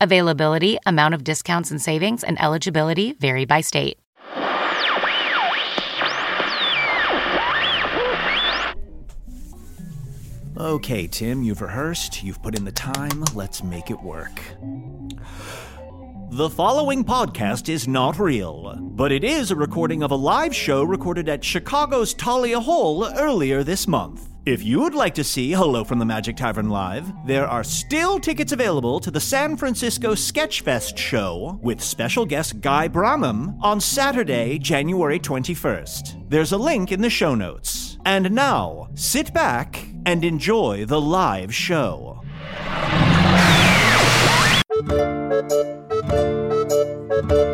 Availability, amount of discounts and savings, and eligibility vary by state. Okay, Tim, you've rehearsed, you've put in the time, let's make it work. The following podcast is not real, but it is a recording of a live show recorded at Chicago's Thalia Hall earlier this month. If you would like to see Hello from the Magic Tavern live, there are still tickets available to the San Francisco Sketchfest show with special guest Guy Branum on Saturday, January 21st. There's a link in the show notes. And now, sit back and enjoy the live show. Hello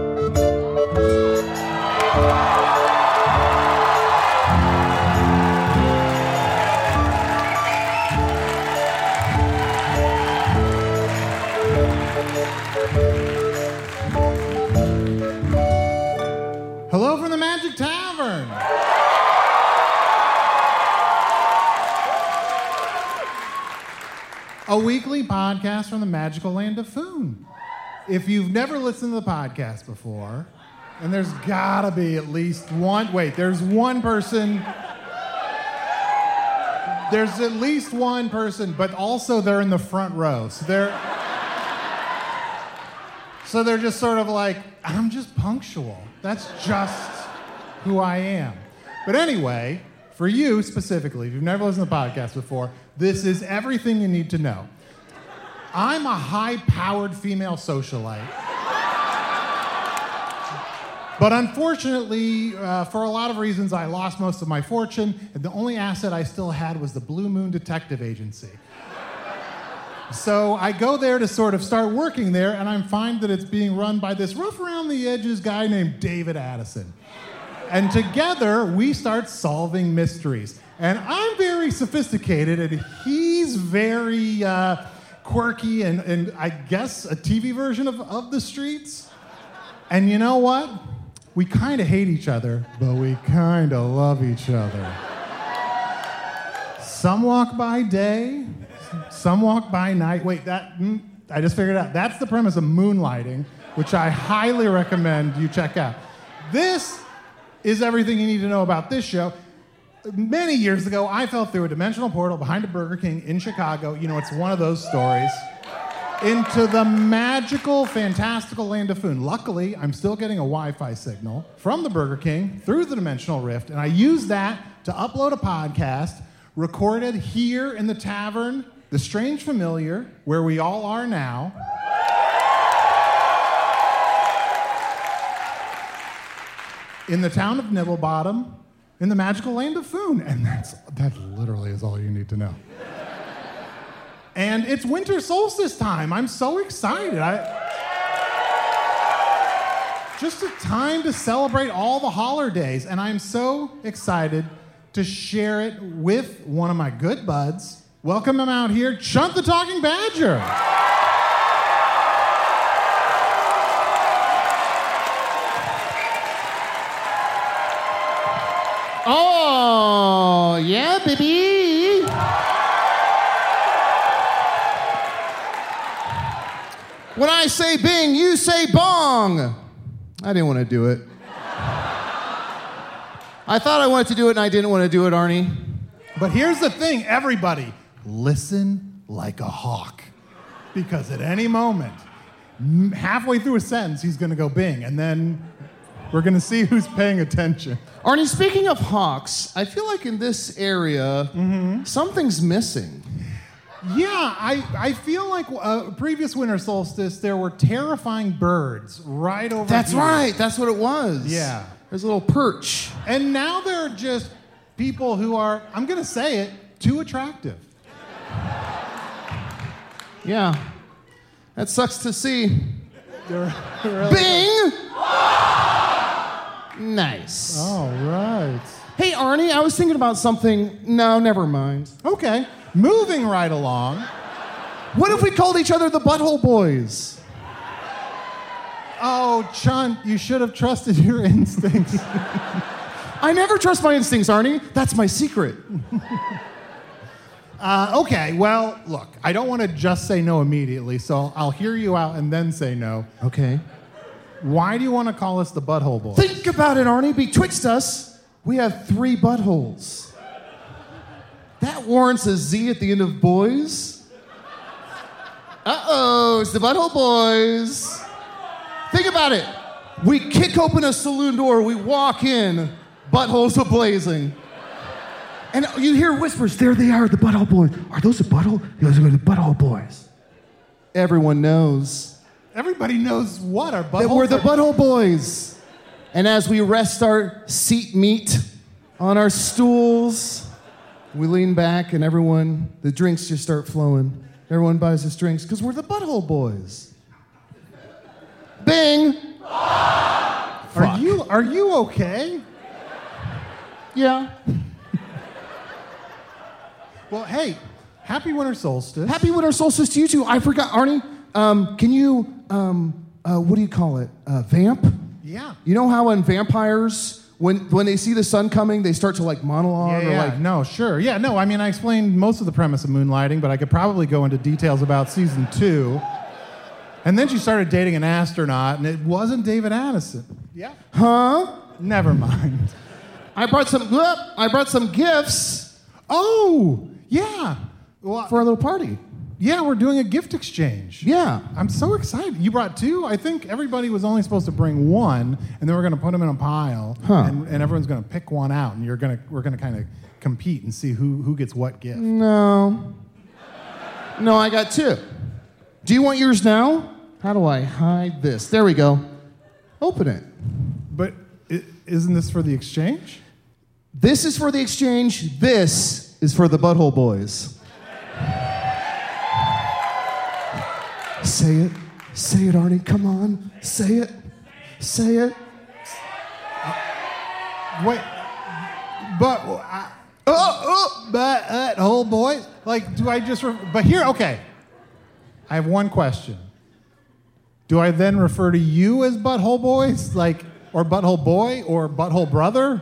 from the Magic Tavern. A weekly podcast from the magical land of Foon. If you've never listened to the podcast before, and there's gotta be at least one, wait, there's one person. There's at least one person, but also they're in the front row. So they're. So they're just sort of like, I'm just punctual. That's just who I am. But anyway, for you specifically, if you've never listened to the podcast before, this is everything you need to know. I'm a high powered female socialite. But unfortunately, uh, for a lot of reasons, I lost most of my fortune, and the only asset I still had was the Blue Moon Detective Agency. So I go there to sort of start working there, and I find that it's being run by this rough around the edges guy named David Addison. And together, we start solving mysteries. And I'm very sophisticated, and he's very uh, quirky and, and I guess a TV version of, of the streets. And you know what? We kind of hate each other, but we kind of love each other. Some walk by day, some walk by night. Wait, that, mm, I just figured out. That's the premise of moonlighting, which I highly recommend you check out. This is everything you need to know about this show. Many years ago, I fell through a dimensional portal behind a Burger King in Chicago. You know, it's one of those stories. Into the magical, fantastical land of Foon. Luckily, I'm still getting a Wi Fi signal from the Burger King through the dimensional rift, and I use that to upload a podcast recorded here in the tavern, The Strange Familiar, where we all are now. in the town of Nibblebottom, in the magical land of Foon. And that's, that literally is all you need to know. and it's winter solstice time. I'm so excited. I, just a time to celebrate all the holidays. And I'm so excited to share it with one of my good buds. Welcome him out here, Chunt the Talking Badger. Yeah, baby. When I say bing, you say bong. I didn't want to do it. I thought I wanted to do it and I didn't want to do it, Arnie. But here's the thing everybody, listen like a hawk. Because at any moment, halfway through a sentence, he's going to go bing. And then we're going to see who's paying attention. Arnie, speaking of hawks, I feel like in this area, something's missing. Yeah, I, I feel like uh, previous winter solstice, there were terrifying birds right over there. That's here. right. That's what it was. Yeah. There's a little perch. And now they're just people who are, I'm going to say it, too attractive. Yeah. That sucks to see. They're, they're really- Bing! Nice. All right. Hey, Arnie, I was thinking about something. No, never mind. Okay, moving right along. What if we called each other the Butthole Boys? Oh, Chunt, you should have trusted your instincts. I never trust my instincts, Arnie. That's my secret. Uh, okay, well, look, I don't want to just say no immediately, so I'll hear you out and then say no. Okay. Why do you want to call us the Butthole Boys? Think about it, Arnie. Betwixt us, we have three buttholes. That warrants a Z at the end of boys. Uh oh, it's the Butthole Boys. Think about it. We kick open a saloon door, we walk in, buttholes ablazing. And you hear whispers, there they are, the Butthole Boys. Are those the Butthole? Those are the Butthole Boys. Everyone knows Everybody knows what our buttholes that we're the Butthole Boys. And as we rest our seat meat on our stools, we lean back and everyone, the drinks just start flowing. Everyone buys us drinks because we're the Butthole Boys. Bing! Are you are you okay? Yeah. Well, hey, happy winter solstice. Happy winter solstice to you too. I forgot, Arnie. Um, can you, um, uh, what do you call it? Uh, vamp? yeah. You know how in vampires, when, when they see the sun coming, they start to like monologue Yeah, or yeah. like no, sure. Yeah, no, I mean, I explained most of the premise of Moonlighting, but I could probably go into details about season two. And then she started dating an astronaut, and it wasn't David Addison. Yeah. Huh? Never mind. I brought some. I brought some gifts Oh, yeah. Well, for a little party. Yeah, we're doing a gift exchange. Yeah. I'm so excited. You brought two? I think everybody was only supposed to bring one, and then we're going to put them in a pile, Huh. and, and everyone's going to pick one out, and you're going to we're going to kind of compete and see who, who gets what gift. No. No, I got two. Do you want yours now? How do I hide this? There we go. Open it. But isn't this for the exchange? This is for the exchange. This is for the Butthole Boys. Say it. Say it, Arnie. Come on. Say it. Say it. Wait, but I, oh, oh, but uh, whole boys. Like, do I just? Re- but here, okay. I have one question. Do I then refer to you as butthole boys, like, or butthole boy, or butthole brother?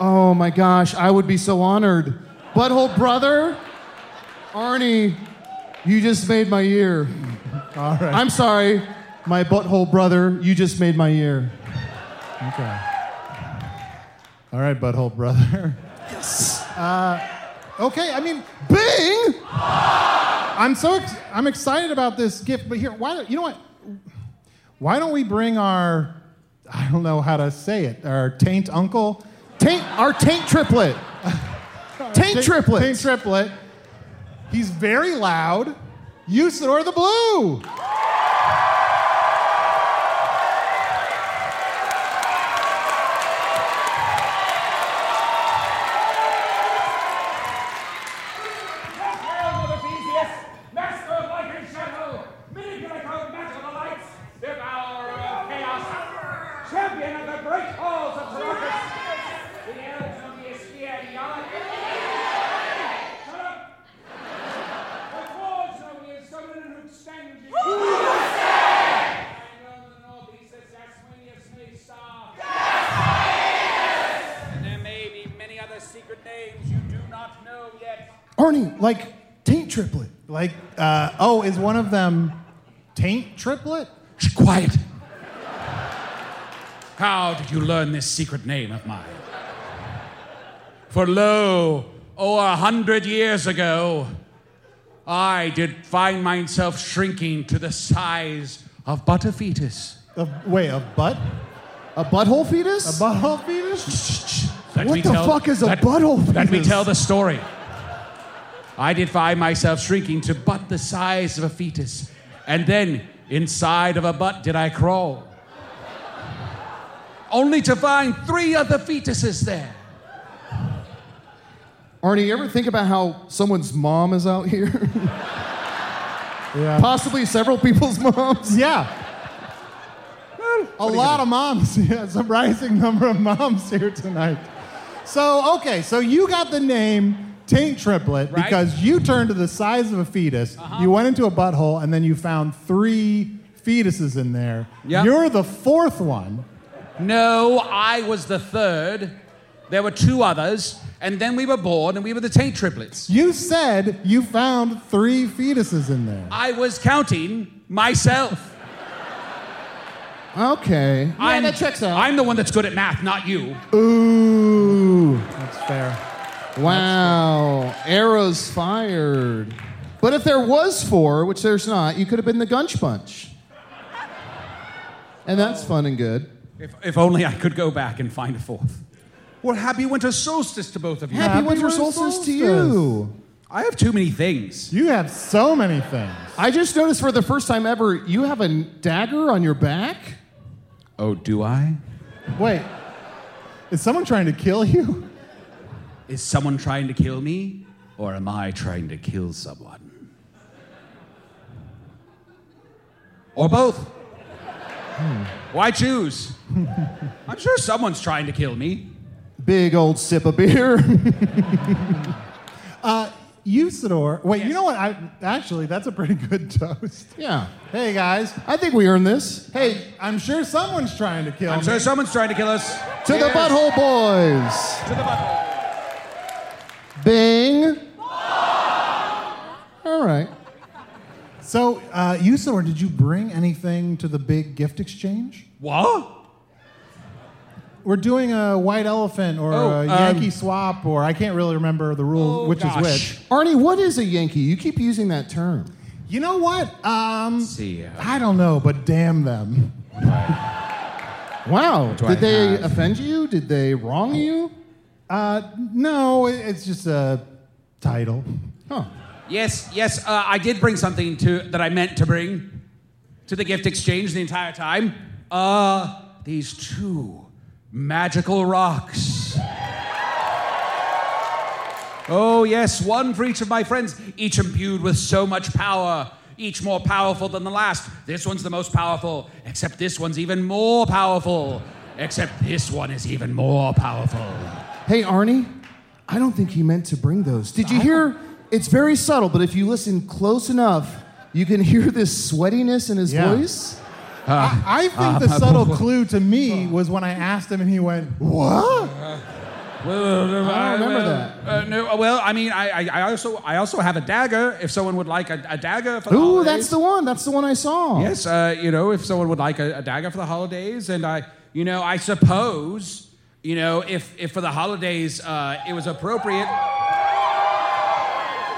Oh my gosh, I would be so honored. Butthole brother, Arnie, you just made my year. All right. I'm sorry, my butthole brother, you just made my year. Okay. All right, butthole brother. Yes. Uh, okay, I mean, Bing! I'm so ex- I'm excited about this gift, but here, why don't you know what? Why don't we bring our I don't know how to say it, our taint uncle, Taint, our taint triplet. Taint triplet. taint triplet. He's very loud. Usidore the Blue. Hail, Theseus, master of light and shadow, manipulator, master of the lights, devourer of chaos, champion of the great halls of Syracuse, the elves of the Ischia Yard. Shut up! The cause of the Isomin who stands you. And on the northeast is Asmodeus May Star. And there may be many other secret names you do not know yet. Arnie, like taint triplet. Like, uh, oh, is one of them taint triplet? Shh, quiet. How did you learn this secret name of mine? For lo, oh, a hundred years ago, I did find myself shrinking to the size of but a fetus. A, wait, a butt? A butthole fetus? A butthole fetus? Let What the tell- fuck is a let- butthole fetus? Let me tell the story. I did find myself shrinking to but the size of a fetus. And then inside of a butt did I crawl. Only to find three other fetuses there. Arnie, you ever think about how someone's mom is out here? Yeah. Possibly several people's moms? Yeah. A lot of moms. Yeah, a surprising number of moms here tonight. So, okay, so you got the name Taint Triplet Right. because you turned to the size of a fetus, uh-huh. you went into a butthole, and then you found three fetuses in there. Yep. You're the fourth one. No, I was the third. There were two others. And then we were born and we were the taint triplets. You said you found three fetuses in there. I was counting myself. Okay. I'm, that checks out. I'm the one that's good at math, not you. Ooh. That's fair. Wow. Arrows fired. But if there was four, which there's not, you could have been the Gunch Bunch. And that's fun and good. If, if only I could go back and find a fourth. Well, happy winter solstice to both of you. Happy, Happy winter winter solstice, solstice. to you. I have too many things. You have so many things. I just noticed for the first time ever, you have a dagger on your back. Oh, do I? Wait, is someone trying to kill you? Is someone trying to kill me? Or am I trying to kill someone? Or both? Hmm. Why choose? I'm sure someone's trying to kill me. Big old sip of beer. Uh, Usidore. Wait, you know what? I actually that's a pretty good toast. yeah. Hey guys, I think we earned this. Hey, I'm sure someone's trying to kill I'm me. sure someone's trying to kill us. to the Butthole Boys. To the butthole. Bing. All right. So, uh, Usidore, did you bring anything to the big gift exchange? What? We're doing a white elephant or Oh, a um, Yankee swap, or I can't really remember the rule, Oh, which gosh. is which. Arnie, what is a Yankee? You keep using that term. You know what? Um, see, uh, I don't know, but damn them. Wow. Did I they have? offend you? Did they wrong you? Uh, no, it's just a title. Huh. Yes, yes, uh, I did bring something to that I meant to bring to the gift exchange the entire time. Uh, these two magical rocks. Oh, yes, one for each of my friends, each imbued with so much power, each more powerful than the last. This one's the most powerful, except this one's even more powerful, except this one is even more powerful. Hey, Arnie, I don't think he meant to bring those. Did you hear? It's very subtle, but if you listen close enough, you can hear this sweatiness in his Yeah. voice. I, I think the subtle clue to me was when I asked him and he went, What? Well, I don't remember that. Uh, no, well, I mean, I, I, I also, I also have a dagger. If someone would like a, a dagger for the Ooh, holidays. that's the one. That's the one I saw. Yes, uh, you know, if someone would like a, a dagger for the holidays, and I, you know, I suppose, you know, if if for the holidays uh, it was appropriate.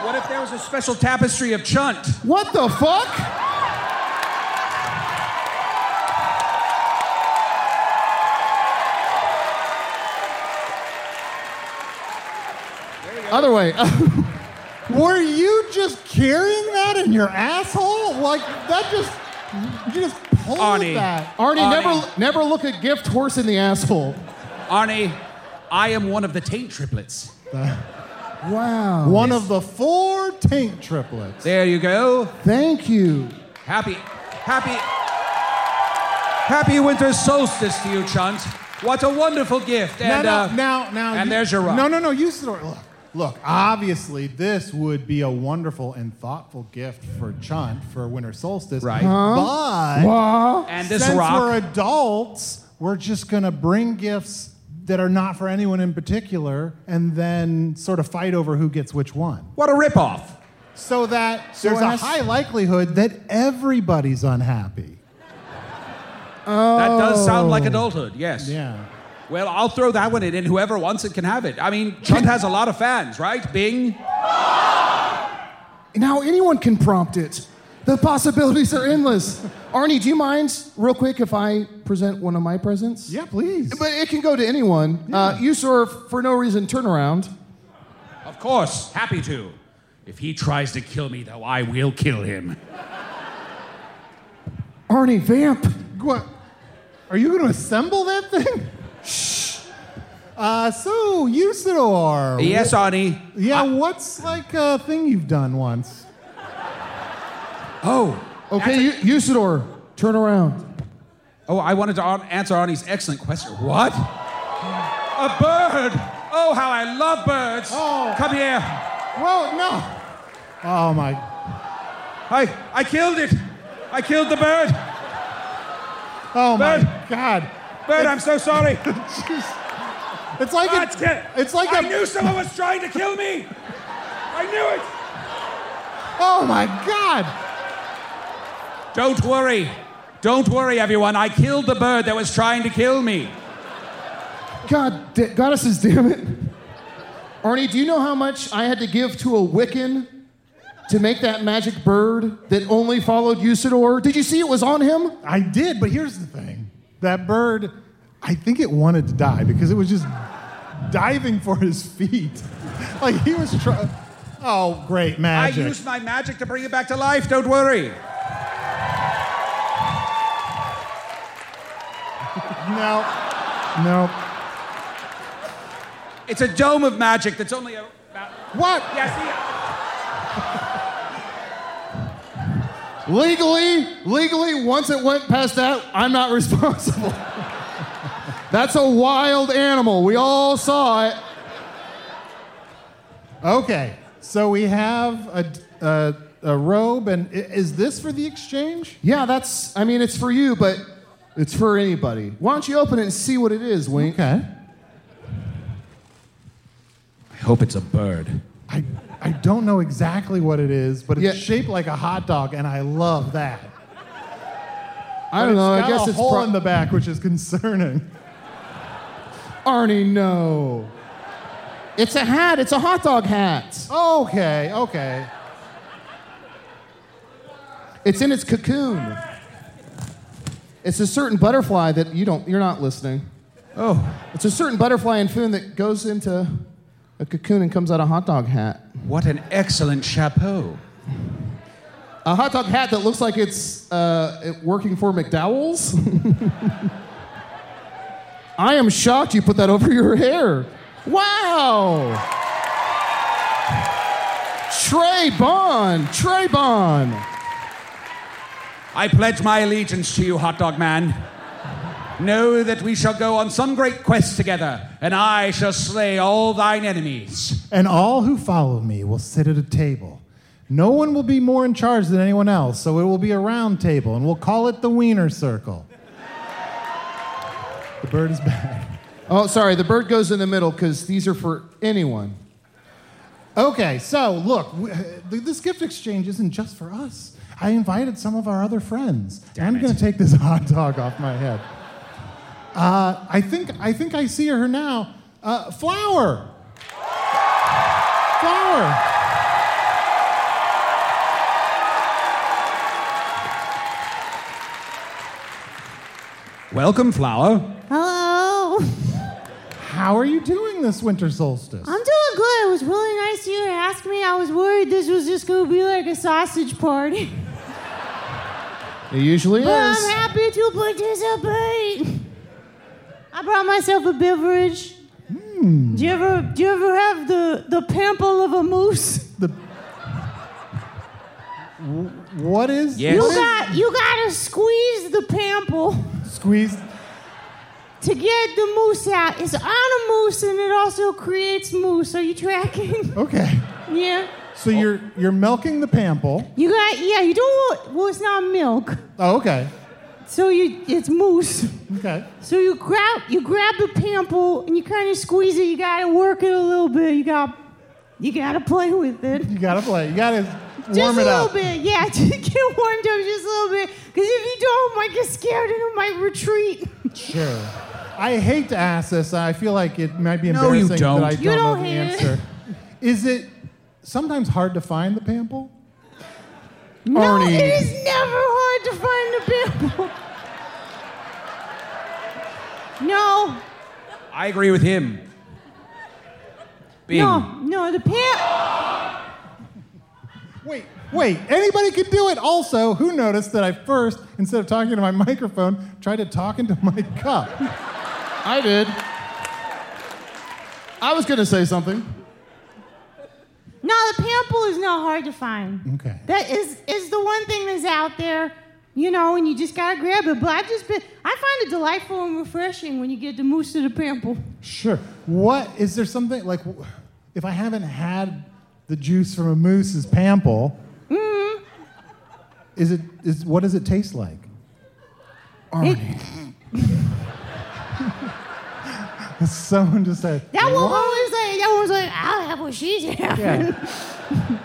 What if there was a special tapestry of chunt? What the fuck? Other way. Were you just carrying that in your asshole? Like, that just, you just pulled Arnie. that. Arnie, Arnie. never never look a gift horse in the asshole. Arnie, I am one of the taint triplets. Wow. One of the four taint triplets. There you go. Thank you. Happy, happy, happy winter solstice to you, Chunt. What a wonderful gift. And, now, uh, now, now. and you- there's your rock. No, no, no. You sort look, look. Obviously, this would be a wonderful and thoughtful gift for Chunt for winter solstice. Right. But And this since rock. we're adults, we're just gonna bring gifts that are not for anyone in particular, and then sort of fight over who gets which one. What a ripoff. so that So there's a high likelihood that everybody's unhappy. That does sound like oh. adulthood, yes. Yeah. Well, I'll throw that one in, and whoever wants it can have it. I mean, Chunt has a lot of fans, right? Bing? Now anyone can prompt it. The possibilities are endless. Arnie, do you mind, real quick, if I present one of my presents? Yeah, please. But it can go to anyone. Uh, Usidore, for no reason, turn around. Of course, happy to. If he tries to kill me, though, I will kill him. Arnie, vamp. What? Are you going to assemble that thing? Shh. Uh, so, Usidore. Yes, Arnie. Yeah, what's like a thing you've done once? Oh. Okay, U- Usidore, turn around. Oh, I wanted to answer Arnie's excellent question. What? A bird! Oh, how I love birds! Oh. Come here. Whoa, no. Oh, my. I, I killed it. I killed the bird. Oh, my Bird. God. Bird, I'm so sorry. Jeez. It's like a, it's like I a, knew someone was trying to kill me. I knew it. Oh my God! Don't worry. Don't worry, everyone. I killed the bird that was trying to kill me. God, da- goddesses, damn it. Arnie, do you know how much I had to give to a Wiccan to make that magic bird that only followed Usidore? Did you see it was on him? I did, but here's the thing: that bird, I think it wanted to die because it was just diving for his feet, like he was trying. Oh, great magic! I used my magic to bring it back to life. Don't worry. No, no. It's a dome of magic that's only a, about. What? Yes, yeah. Legally, legally, once it went past that, I'm not responsible. That's a wild animal. We all saw it. Okay, so we have a, a, a robe, and is this for the exchange? Yeah, that's, I mean, it's for you, but it's for anybody. Why don't you open it and see what it is, Wink? Okay. I hope it's a bird. I, I don't know exactly what it is, but it's Yeah. shaped like a hot dog, and I love that. I don't know. It's I got guess a it's hole pro- in the back, which is concerning. Arnie, no. It's a hat. It's a hot dog hat. Okay, okay. It's in its cocoon. It's a certain butterfly that you don't. You're not listening. Oh, It's a certain butterfly in Foon that goes into a cocoon and comes out a hot dog hat. what an excellent chapeau. A hot dog hat that looks like it's uh, working for McDowell's. I am shocked you put that over your hair. Wow. Trey Bond. Trey Bond. I pledge my allegiance to you, hot dog man. Know that we shall go on some great quest together, and I shall slay all thine enemies. And all who follow me will sit at a table. No one will be more in charge than anyone else, so it will be a round table, and we'll call it the Wiener Circle. The bird is back. Oh, sorry. The bird goes in the middle because these are for anyone. Okay, so look, w- uh, this gift exchange isn't just for us. I invited some of our other friends. Damn I'm going to take this hot dog off my head. Uh, I think I think I see her now. Uh, flower. Flower. Welcome, Flower. Hello. How are you doing this winter solstice? I'm doing good. It was really nice of you to ask me. I was worried this was just going to be like a sausage party. It usually But is. I'm happy to participate. I brought myself a beverage. Hmm. Do you ever do you ever have the, the pimple of a moose? The what is Yes. You got you gotta squeeze the pimple squeeze? to get the moose out. It's on a moose and it also creates moose. Are you tracking? Okay, yeah. So you're you're milking the pample. You got yeah, you don't well it's not milk. Oh, okay, So you it's moose. okay. So you grab you grab the pample and you kind of squeeze it. You gotta work it a little bit. You got you gotta play with it. You gotta play. You gotta warm Just warm a little bit, yeah. Just get warmed up just a little bit. Because if you don't, I might get scared and it might retreat. Sure. I hate to ask this. I feel like it might be No, you embarrassing don't. that I You don't, don't know the hate it. answer. Is it sometimes hard to find the pample? No, Arnie. it is never hard to find the pimple. No, I agree with him. Bing. no, no, the pimp. Wait, wait. Anybody could do it. Also, who noticed that I first, instead of talking to my microphone, tried to talk into my cup? I did. I was going to say something. No, the pimple is not hard to find. Okay. That is is the one thing that's out there, you know, and you just gotta grab it. But I just been, I find it delightful and refreshing when you get the mousse to the pimple. Sure. What is there something like if I haven't had the juice from a moose's pample? Mm-hmm. Is it is what does it taste like? Someone just said That one was like, that one was like, I'll have what she's having. Yeah.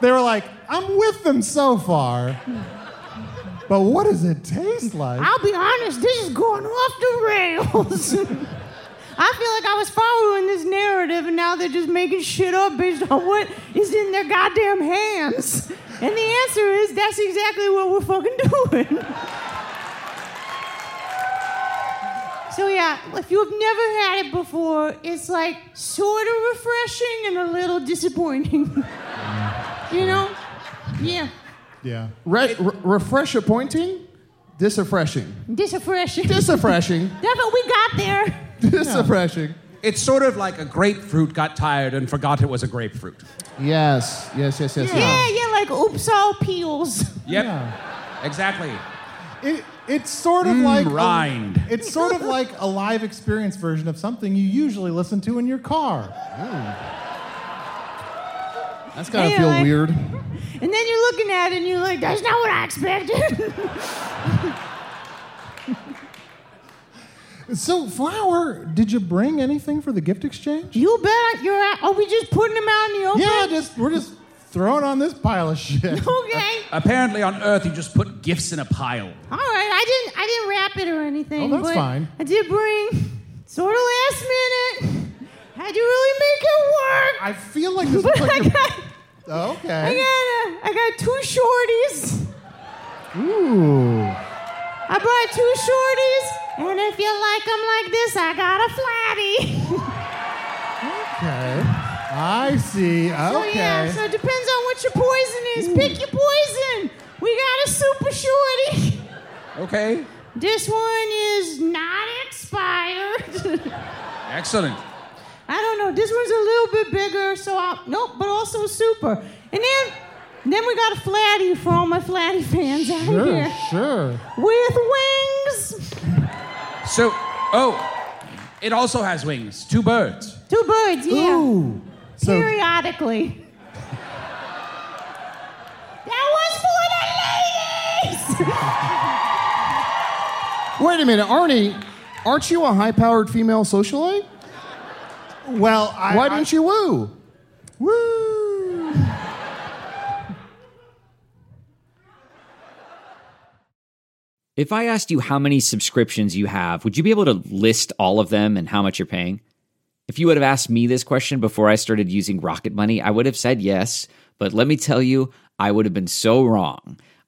they were like, I'm with them so far. But what does it taste like? I'll be honest, this is going off the rails. I feel like I was following this narrative, and now they're just making shit up based on what is in their goddamn hands. And the answer is that's exactly what we're fucking doing. So yeah, if you've never had it before, it's like sort of refreshing and a little disappointing. you know? Yeah. yeah. Re- re- refresher pointing, disrefreshing. Disrefreshing. Disrefreshing. That's what we got there. Disrefreshing. It's sort of like a grapefruit got tired and forgot it was a grapefruit. Yes, yes, yes, yes. Yeah, yeah, like oops all peels. Yep. Yeah. Exactly. It, it's sort of mm, like a- rind. it's sort of like a live experience version of something you usually listen to in your car. That's gotta Yeah, feel weird. And then you're looking at it and you're like, that's not what I expected. So, Flower, did you bring anything for the gift exchange? you bet you're at, are we just putting them out in the open? Yeah, just we're just throwing on this pile of shit. Okay. Apparently on Earth you just put gifts in a pile. All right. I didn't I didn't wrap it or anything. Oh, that's but fine. I did bring sort of last minute. Had to really make it work. I feel like this But looks I like got, a, oh, I okay. got, uh, I got two shorties. Ooh. I brought two shorties, and if you like them like this, I got a flatty. Okay. I see. Okay. So yeah, so it depends on what your poison is. Pick your poison. We got a super shorty. Okay. This one is not expired. Excellent. I don't know. This one's a little bit bigger, so I nope, but also super. And then then we got a flatty for all my flatty fans out Sure, here sure. with wings. So, oh, it also has wings. Two birds. Two birds, yeah. Ooh. So Periodically. that was for the ladies. Wait a minute, Arnie, aren't you a high powered female socialite? well, I, Why I- didn't you woo? Woo! If I asked you how many subscriptions you have, would you be able to list all of them and how much you're paying? If you would have asked me this question before I started using Rocket Money, I would have said yes. But let me tell you, I would have been so wrong.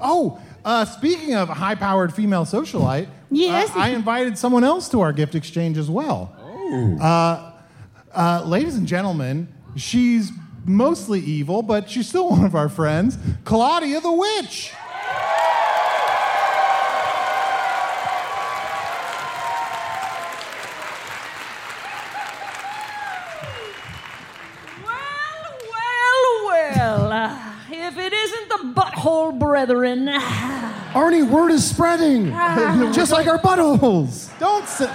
Oh, uh, speaking of high-powered female socialite, Yes? uh, I invited someone else to our gift exchange as well. Oh. Uh, uh, ladies and gentlemen, she's mostly evil, but she's still one of our friends, Claudia the Witch. Well, well, well. Uh, if it isn't the brethren. Arnie, word is spreading. Just like our buttholes. Don't say,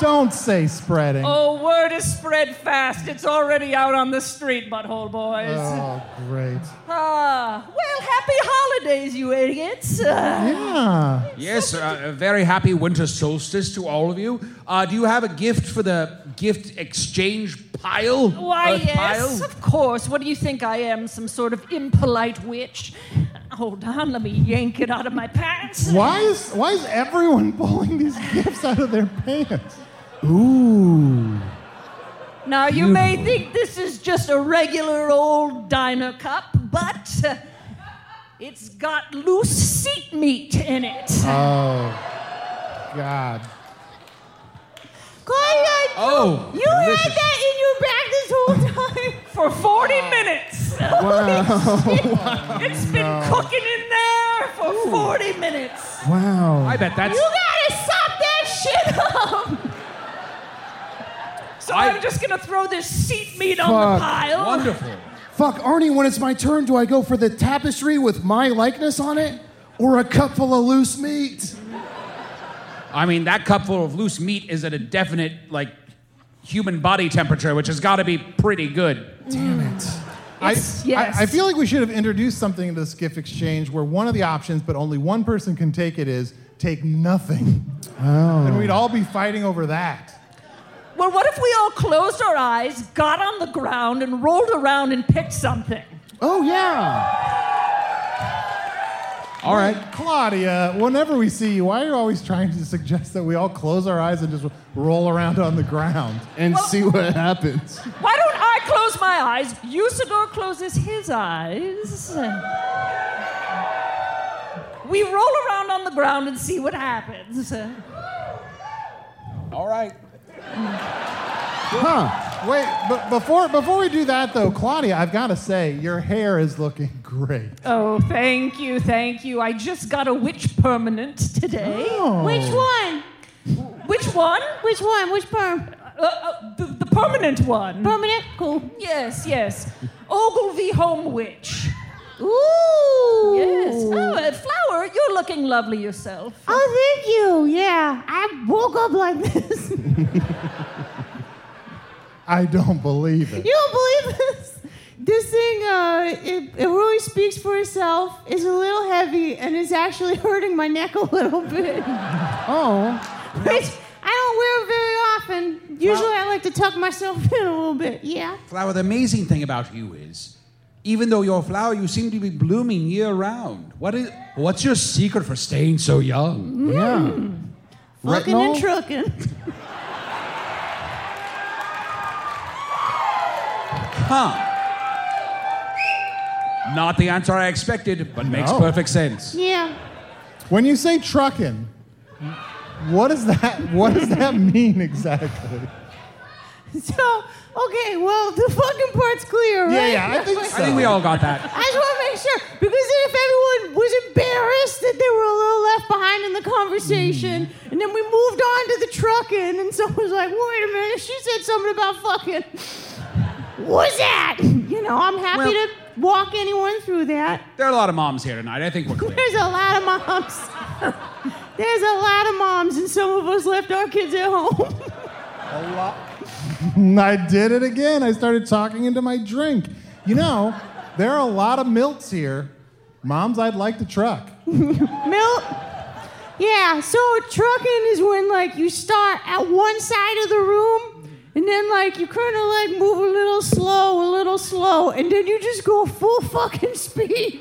don't say spreading. Oh, word is spread fast. It's already out on the street, butthole boys. Oh, great. Ah, well, happy holidays, you idiots. Uh, Yeah. Yes, uh, a very happy winter solstice to all of you. Uh, do you have a gift for the gift exchange pile? Why, Earth yes, pile? of course. What do you think I am? Some sort of impolite witch? Hold on, let me yank it out of my pants. Why is why is everyone pulling these gifts out of their pants? Ooh. Now, you may think this is just a regular old diner cup, but it's got loose seat meat in it. Oh. God. Claudia, Oh, you delicious. had that in your bag this whole time. For 40 minutes. It's been cooking in there for 40 minutes. Wow. I bet that's. You gotta sop that shit up. So I- I, am just gonna throw this seat meat on the pile. Wonderful. Fuck, Arnie, when it's my turn, do I go for the tapestry with my likeness on it? Or a cup full of loose meat? I mean, that cup full of loose meat is at a definite, like, human body temperature, which has got to be pretty good. Damn it. Mm. I, yes. I, I feel like we should have introduced something into this gift exchange where one of the options, but only one person can take it, is take nothing. Oh. And we'd all be fighting over that. Well, what if we all closed our eyes, got on the ground, and rolled around and picked something? Oh, yeah. All right. Claudia, whenever we see you, why are you always trying to suggest that we all close our eyes and just roll around on the ground? And see what happens. Why don't I close my eyes? Usidore closes his eyes. We roll around on the ground and see what happens. All right. Huh. Wait, but before before we do that though, Claudia, I've got to say your hair is looking great. Oh, thank you, thank you. I just got a witch permanent today. Oh. Which one? Which one? Which one? Which perm? Uh, uh, the, the permanent one. Permanent? Cool. yes, yes. Ogilvie Home Witch. Ooh. Yes. Oh, uh, Flower, you're looking lovely yourself. Oh, thank you. Yeah, I woke up like this. I don't believe it. You don't believe this? This thing, uh, it, it really speaks for itself. It's a little heavy, and it's actually hurting my neck a little bit. Oh. Which I don't wear very often. Usually, I like to tuck myself in a little bit. Yeah. Flower, the amazing thing about you is, even though you're a flower, you seem to be blooming year round. What is, what's your secret for staying so young? Mm. Yeah. Fucking and trucking. Huh. Not the answer I expected, but makes No. perfect sense. Yeah. When you say trucking, what does that what does that mean exactly? So, okay, well, the fucking part's clear, right? Yeah, yeah, I think I think we all got that. I just want to make sure because if everyone was embarrassed that they were a little left behind in the conversation, mm. and then we moved on to the trucking, and someone was like, "Wait a minute, she said something about fucking." What's that? You know, I'm happy Well- to walk anyone through that. There are a lot of moms here tonight. I think we're clear. There's a lot of moms. There's a lot of moms, and some of us left our kids at home. I did it again. I started talking into my drink. You know, there are a lot of milks here. Moms, I'd like to truck. Milk. Yeah, so trucking is when like you start at one side of the room And then like you kind of like move a little slow, a little slow, and then you just go full fucking speed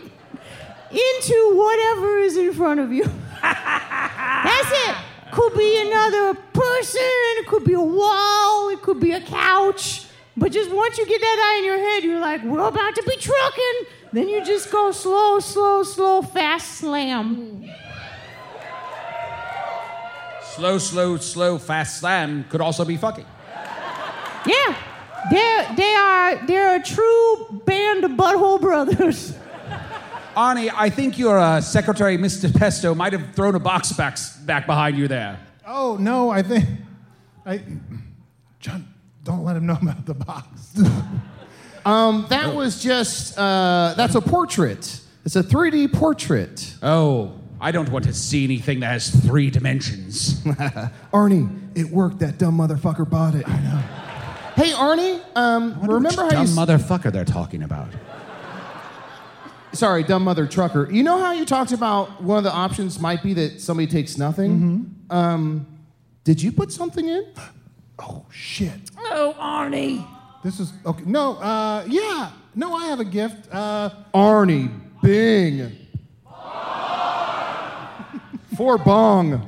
into whatever is in front of you. That's it. Could be another person, it could be a wall, it could be a couch. But just once you get that eye in your head, you're like, we're about to be trucking. Then you just go slow, slow, slow, fast slam. Slow, slow, slow, fast slam could also be fucking. Yeah. They're, they are they're a true band of butthole brothers. Arnie, I think your uh, secretary, Mr. Pesto, might have thrown a box back, back behind you there. Oh no, I think I John, don't let him know about the box. Um, that was just uh, that's a portrait. It's a 3D portrait. Oh, I don't want to see anything that has three dimensions. Arnie, it worked. That dumb motherfucker bought it. I know. Hey, Arnie, um, remember how dumb you? s- motherfucker they're talking about? Sorry, dumb mother trucker. You know how you talked about one of the options might be that somebody takes nothing? Um, did you put something in? oh shit. Oh, Arnie. This is okay. No, uh, yeah. No, I have a gift. Uh, Arnie, Bing. For bong.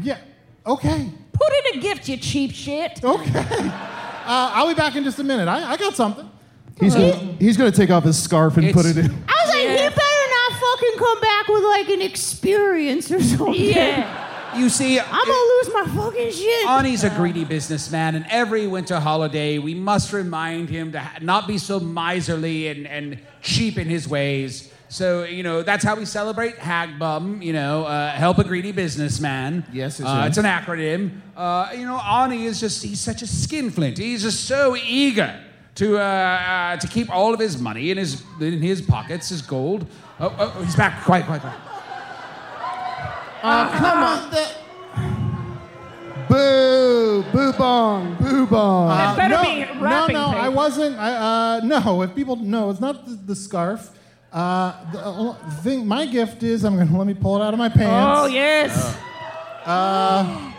yeah. Okay. Put in a gift, you cheap shit. Okay. Uh, I'll be back in just a minute. I, I got something. He's gonna, he's gonna take off his scarf and put it in. I was like, he better not fucking come back with like an experience or something. Yeah. You see, I'm gonna lose my fucking shit. Arnie's a greedy businessman, and every winter holiday we must remind him to ha- not be so miserly and, and cheap in his ways. So, you know, that's how we celebrate Hag Bum, you know, uh, help a greedy businessman. Yes, yes, uh, yes. It's an acronym. Uh, you know, Arnie is just, he's such a skinflint. He's just so eager to, uh, uh, to keep all of his money in his, in his pockets, his gold. Oh, oh, oh, he's back. Quiet, quiet, quiet. Come on. Boo, boo bong, boo bong. That better no, be no, wrapping no, I wasn't. I, uh, no, if people no, it's not the, the scarf. Uh, the uh, thing, my gift is I'm gonna let me pull it out of my pants. Oh, yes. Uh,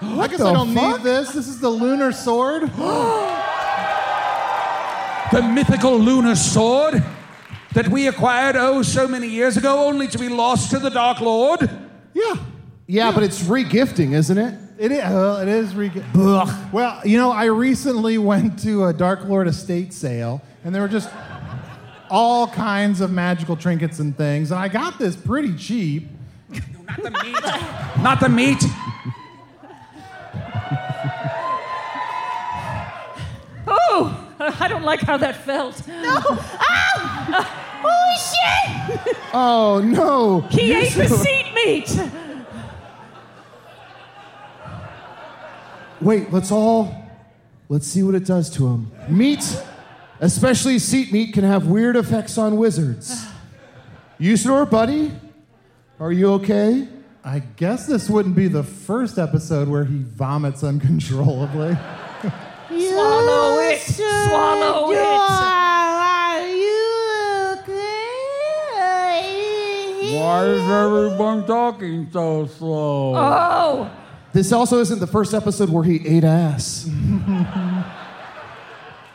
I guess I don't fuck? need this. This is the lunar sword. The mythical lunar sword that we acquired oh so many years ago, only to be lost to the Dark Lord. yeah, yeah, but it's regifting, isn't it? it is. Well, it is. Re- well, you know, I recently went to a Dark Lord estate sale, and there were just all kinds of magical trinkets and things, and I got this pretty cheap. Not the meat. Not the meat. I don't like how that felt. No. Ow! Holy shit! Oh no. He ate the seat meat. Wait, let's all let's see what it does to him. Meat, especially seat meat, can have weird effects on wizards. Usidore, buddy, are you okay? I guess this wouldn't be the first episode where he vomits uncontrollably. Swallow it. Swallow it. Are you okay? Why is everyone talking so slow? Oh, This also isn't the first episode where he ate ass.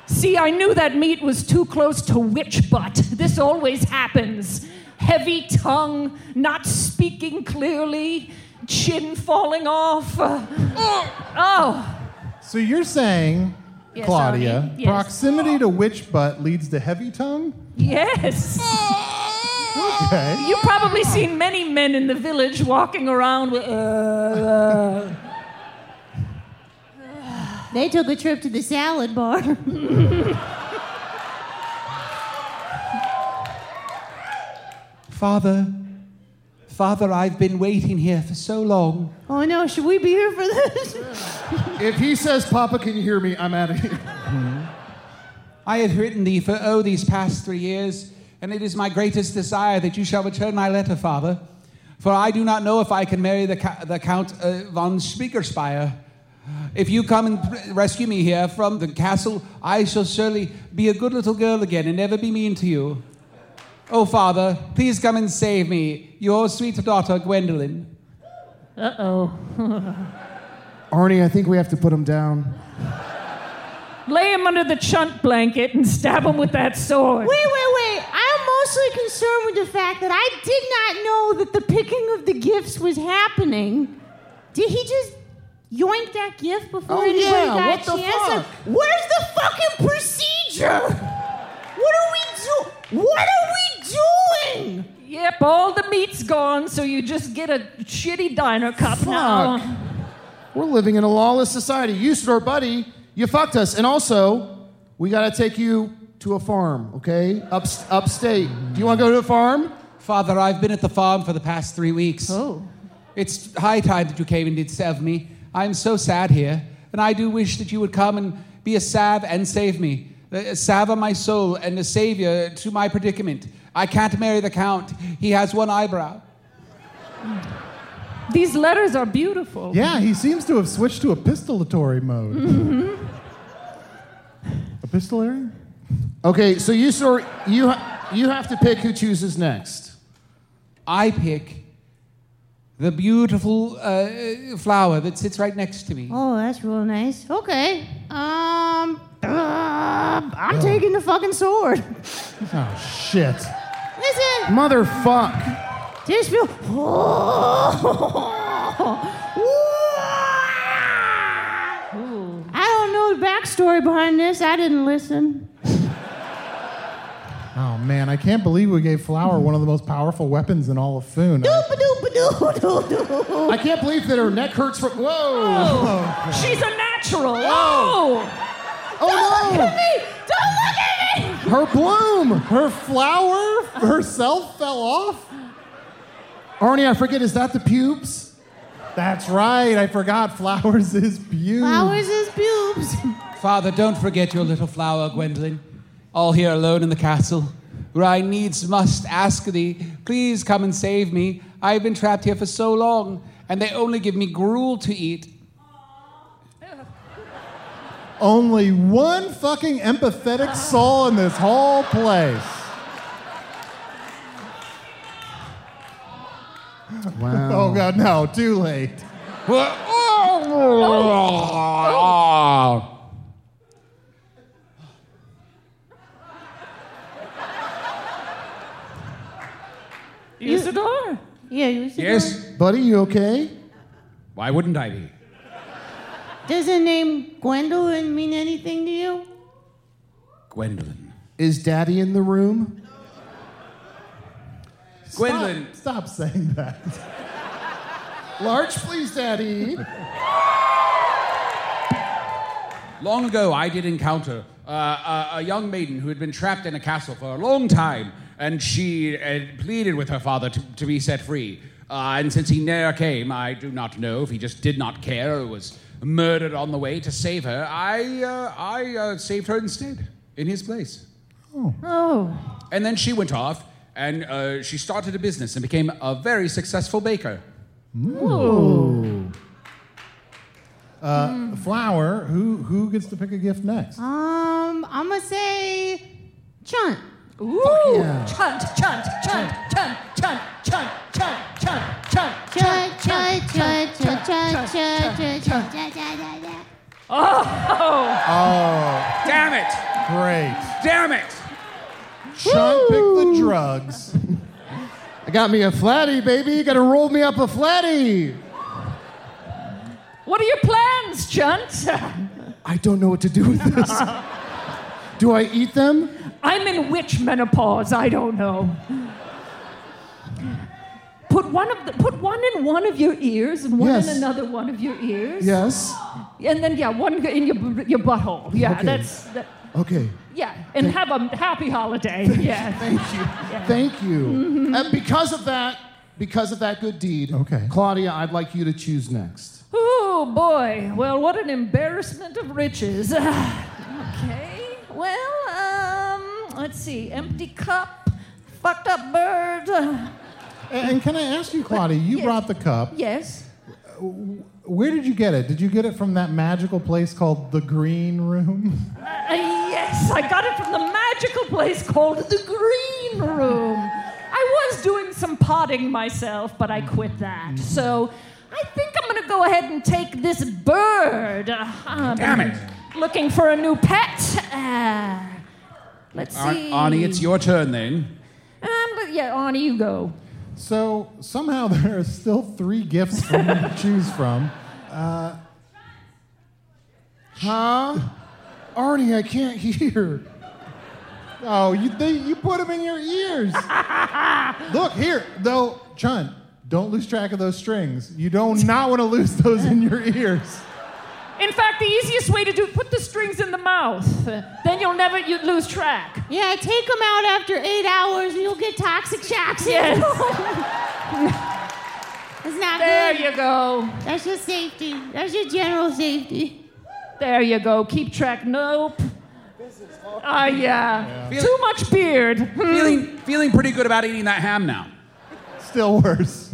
see, I knew that meat was too close to witch butt. This always happens. Heavy tongue, not speaking clearly, chin falling off. Uh, oh, So you're saying, Yes, Claudia, Arnie, yes. proximity to witch butt leads to heavy tongue? yes. Okay. You've probably seen many men in the village walking around with. Uh, uh. They took a trip to the salad bar. Father, Father, I've been waiting here for so long. oh no, should we be here for this? If he says, Papa, can you hear me? I'm out of here. I have written thee for oh these past three years, and it is my greatest desire that you shall return my letter, Father. For I do not know if I can marry the, ca- the Count uh, von Spiekerspire. If you come and rescue me here from the castle, I shall surely be a good little girl again and never be mean to you. Oh, Father, please come and save me, your sweet daughter, Gwendolyn. Uh oh. Arnie, I think we have to put him down. Lay him under the chunt blanket and stab him with that sword. Wait, wait, wait. I'm mostly concerned with the fact that I did not know that the picking of the gifts was happening. Did he just yoink that gift before Oh, anybody yeah, got what a the chance? fuck? Like, Where's the fucking procedure? What are we do? What are we doing? Yep, all the meat's gone, so you just get a shitty diner cup now. Fuck. We're living in a lawless society. Usidore, buddy, you fucked us. And also, we got to take you to a farm, okay? Up, upstate. Do you want to go to a farm? Father, I've been at the farm for the past three weeks. Oh. It's high time that you came and did serve me. I'm so sad here, and I do wish that you would come and be a salve and save me. A salve of my soul and a savior to my predicament. I can't marry the Count. He has one eyebrow. These letters are beautiful. Yeah, he seems to have switched to a epistolatory mode. Mm-hmm. Epistolary? Okay, so Usidore, you, ha- you have to pick who chooses next. I pick the beautiful uh, flower that sits right next to me. Oh, that's real nice. Okay. Um, uh, I'm taking the fucking sword. Oh, shit. Listen, Motherfuck. just feel. I don't know the backstory behind this. I didn't listen. Oh, man, I can't believe we gave Flower one of the most powerful weapons in all of Foon. I can't believe that her neck hurts from. Whoa! Oh, she's a natural. Oh! Oh no! Look at me! Don't look at me! Her bloom! Her flower herself fell off? Arnie, I forget, is that the pubes? That's right. I forgot Flowers is beautiful. Flowers is pubes. Father, don't forget your little flower, Gwendolyn. All here alone in the castle, where I needs must ask thee, please come and save me. I've been trapped here for so long, and they only give me gruel to eat. Only one fucking empathetic soul in this whole place. Wow. Oh, God, no. Too late. Usidore? Yeah, you see Yes? Buddy, you okay? Why wouldn't I be? Does the name Gwendolyn mean anything to you? Gwendolyn. Is Daddy in the room? Gwendolyn. Stop, stop saying that. Large, please, Daddy. Long ago, I did encounter uh, a, a young maiden who had been trapped in a castle for a long time, and she uh, pleaded with her father to, to be set free. Uh, and since he ne'er came, I do not know if he just did not care or was murdered on the way to save her. I, uh, I uh, saved her instead, in his place. Oh. Oh. And then she went off, and uh, she started a business and became a very successful baker. Uh, Flower, who, who gets to pick a gift next? Um, I'm gonna say Chunt. Ooh. yeah. Chunt, chunt, chunt, chunt, chunt, chunt, chunt, chunt, chunt, Chunt, chunt, chunt, chunt, chunt, chunt, chunt, chunt, chunt, chunt, chunt. Oh. Oh, Damn it! great. Damn it! Chunt picked the drugs. I got me a flatty, baby. You gotta roll me up a flatty. What are your plans, Chunt? I don't know what to do with this. do I eat them? I'm in witch menopause. I don't know. Put one of the, put one in one of your ears and one Yes. in another one of your ears. Yes. And then yeah, one in your your butthole. Yeah, Okay. that's that, Okay. yeah. And have a happy holiday. Yeah. Thank you. Thank you. And because of that, because of that good deed, Okay. Claudia, I'd like you to choose next. Oh boy. Well, what an embarrassment of riches. okay. Well, um, let's see. Empty cup, fucked up bird. And, and can I ask you, Claudia, you Yes. brought the cup. yes. Where did you get it? Did you get it from that magical place called the Green Room? Uh, yes, I got it from the magical place called the Green Room. I was doing some potting myself, but I quit that. So I think I'm going to go ahead and take this bird. I've Damn it. Looking for a new pet. Uh, let's Ar- see. Arnie, it's your turn then. Um, but yeah, Arnie, you go. So somehow there are still three gifts for me to choose from. Uh, Huh? Arnie, I can't hear. oh, you they, you put them in your ears. Look here, though, Chun. Don't lose track of those strings. You don't not want to lose those in your ears. In fact, the easiest way to do put the strings in the mouth. Uh, Then you'll never you lose track. Yeah, take them out after eight hours and you'll get toxic shocks. Yes. It's not There good. you go. That's just safety. That's just general safety. There you go. Keep track. Nope. Ah, yeah. Too much beard. Hmm. Feeling, feeling pretty good about eating that ham now. Still worse.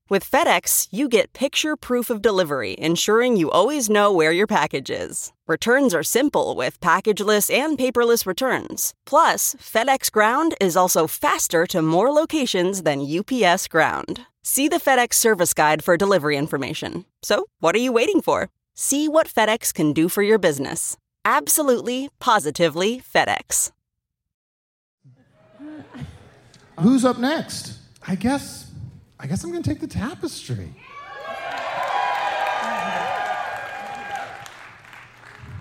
With FedEx, you get picture proof of delivery, ensuring you always know where your package is. Returns are simple with packageless and paperless returns. Plus, FedEx Ground is also faster to more locations than UPS Ground. See the FedEx service guide for delivery information. So, what are you waiting for? See what FedEx can do for your business. Absolutely, positively FedEx. Who's up next? I guess I guess I'm gonna take the tapestry.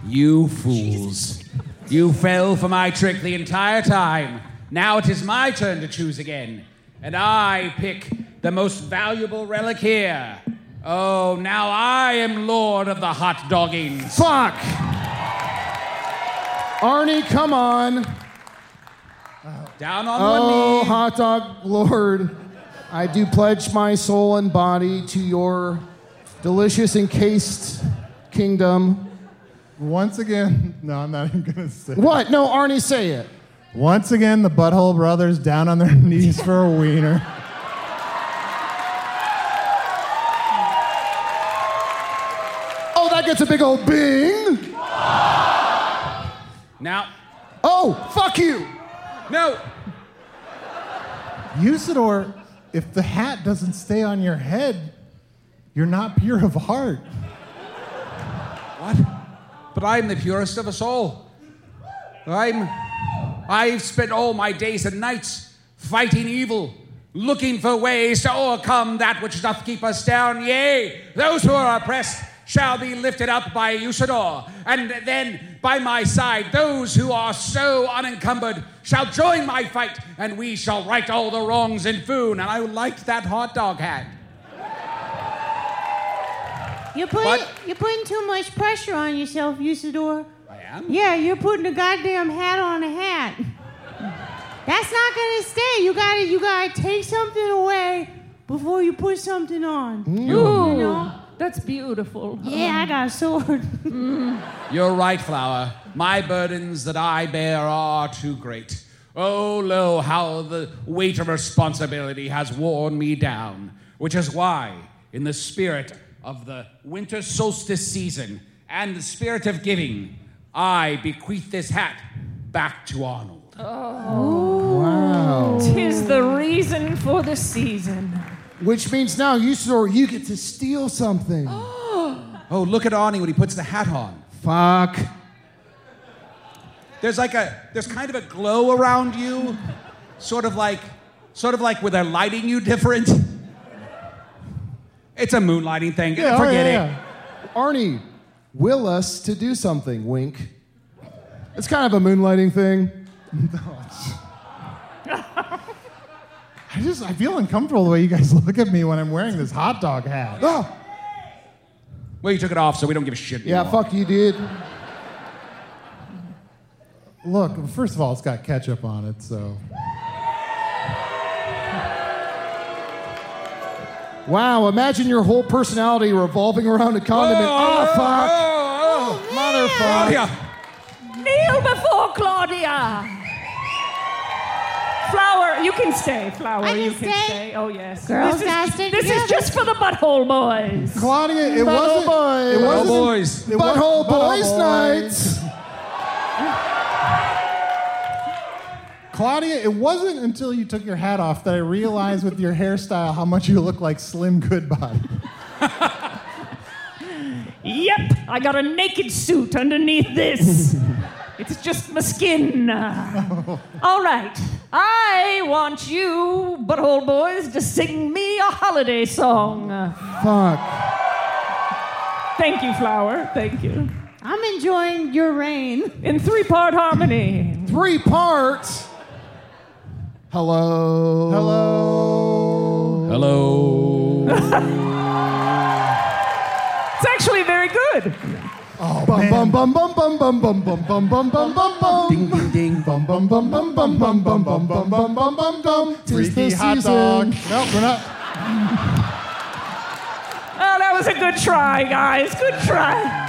You fools. You fell for my trick the entire time. Now it is my turn to choose again. And I pick the most valuable relic here. Oh, now I am lord of the hot dogging. Fuck! Arnie, come on. Down on Oh, one knee. Oh, hot dog lord, I do pledge my soul and body to your delicious encased kingdom. Once again, no, I'm not even gonna say. it. What? No, Arnie, say it. Once again, the Butthole Brothers down on their knees for a wiener. Oh, that gets a big old bing. Now, Oh, fuck you. no. Usidore, if the hat doesn't stay on your head, you're not pure of heart. What? But I'm the purest of us all. I'm. I've spent all my days and nights fighting evil, looking for ways to overcome that which doth keep us down. Yea, those who are oppressed shall be lifted up by Usidore, and then by my side, those who are so unencumbered shall join my fight, and we shall right all the wrongs in Foon. And I liked that hot dog hat. You're putting, What? you're putting too much pressure on yourself, Usidore. I am. Yeah, you're putting a goddamn hat on a hat. That's not gonna stay. You gotta, you gotta take something away before you put something on. Ooh, You know? That's beautiful. Yeah, I got a sword. Mm. You're right, Flower. My burdens that I bear are too great. Oh, lo, how the weight of responsibility has worn me down. Which is why, in the spirit of the winter solstice season and the spirit of giving, I bequeath this hat back to Arnold. Oh! Wow. Tis the reason for the season. Which means now, Usidore, you get to steal something. Oh, look at Arnie when he puts the hat on. Fuck. There's like a, there's kind of a glow around you, sort of like, sort of like where they're lighting you different. It's a moonlighting thing. Yeah, oh, Forget yeah, it. Arnie, will us to do something, wink. It's kind of a moonlighting thing. I I just I feel uncomfortable the way you guys look at me when I'm wearing this hot dog hat. Oh, Well, you took it off, so we don't give a shit. yeah, anymore. fuck you, dude. Look, first of all, it's got ketchup on it, so Wow, imagine your whole personality revolving around a condiment. Oh, fuck. Oh, Motherfucker. Claudia. Kneel before Claudia. Flower, you can stay. Flower, I can you can stay. stay. Oh yes. Girls this gotta is, stick This is together. just for the butthole boys. Claudia, it Butthole wasn't. boys. It wasn't. boys. it wa- Butthole Boys Butthole Nights. Claudia, it wasn't until you took your hat off that I realized with your hairstyle how much you look like Slim Goodbody. Yep, I got a naked suit underneath this. it's just my skin. All right, I want you, butthole boys, to sing me a holiday song. Fuck. Thank you, Flower. Thank you. I'm enjoying your reign. In three part harmony. Three parts. Hello. Hello. Hello. It's actually very good. Oh, Bum bum bum bum bum bum bum bum bum bum bum bum bum. ding, ding, ding. Bum bum bum bum bum bum bum bum bum bum bum bum bum. Tis the Freaky hot dog. season. Nope, we're not. Oh, that was a good try, guys. Good try.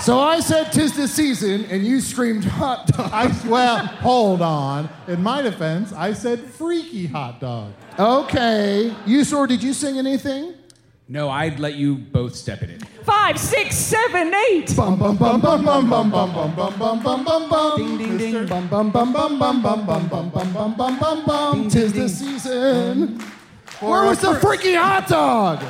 So I said tis the season, and you screamed hot dog. I, well, hold on. In my defense, I said freaky hot dog. Okay. You, sir, did you sing anything? No, I'd let you both step in it. Five, six, seven, eight. Bum bum bum bum bum bum bum bum bum bum bum bum bum. Ding, ding, ding. Bum bum bum bum bum bum bum bum bum bum bum bum bum. Tis the season. Where was the freaky hot dog?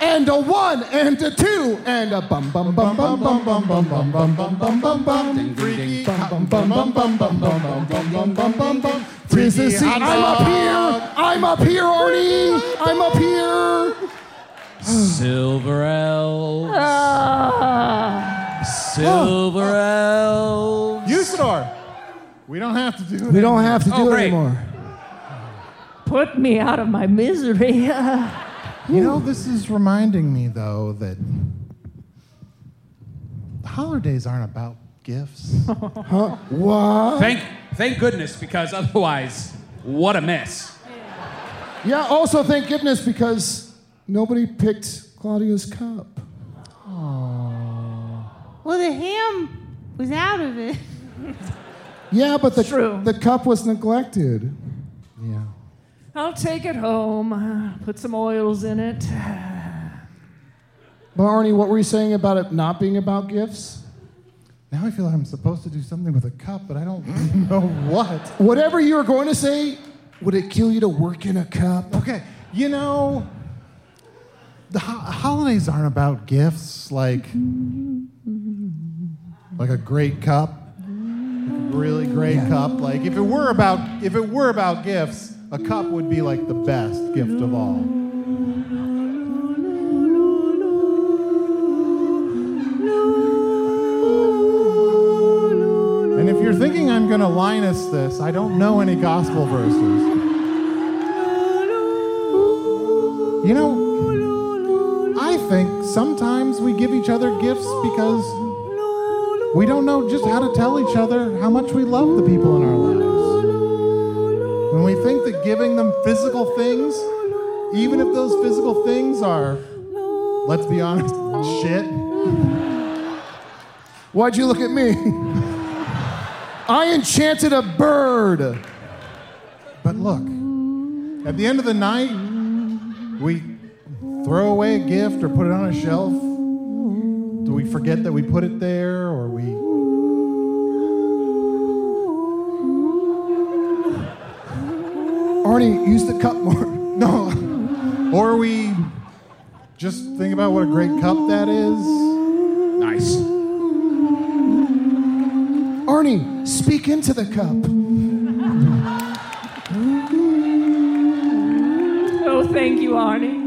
And a one, and a two, and a bum bum bum bum bum bum bum bum bum bum bum bum bum. Ding, ding, ding. Bum bum bum bum bum bum bum bum bum bum bum bum. Tis the Freaky season. hot I'm up dog. here. I'm up here, Arnie. I'm up here. Silver elves. Ah. Silver elves. Usidore, we don't have to do it. We don't have to do Oh, it great. anymore. Put me out of my misery. You know, this is reminding me, though, that the holidays aren't about gifts. Huh? What? Thank, thank goodness, because otherwise, what a mess. Yeah, also thank goodness because nobody picked Claudia's cup. Well, the ham was out of it. Yeah, but the, True. the cup was neglected. yeah. I'll take it home. Put some oils in it. But Arnie, what were you saying about it not being about gifts? Now I feel like I'm supposed to do something with a cup, but I don't know what. Whatever you were going to say, would it kill you to work in a cup? Okay, you know, the ho- holidays aren't about gifts like like a great cup, like a really great cup. Like if it were about if it were about gifts, a cup would be like the best gift of all. And if you're thinking I'm going to Linus this, I don't know any gospel verses. You know, think sometimes we give each other gifts because we don't know just how to tell each other how much we love the people in our lives. When we think that giving them physical things, even if those physical things are, let's be honest, shit. Why'd you look at me? I enchanted a bird. But look, at the end of the night, we throw away a gift or put it on a shelf. Do we forget that we put it there or we. Arnie, use the cup more. No. Or we just think about what a great cup that is. Nice. Arnie, speak into the cup. Oh, thank you, Arnie.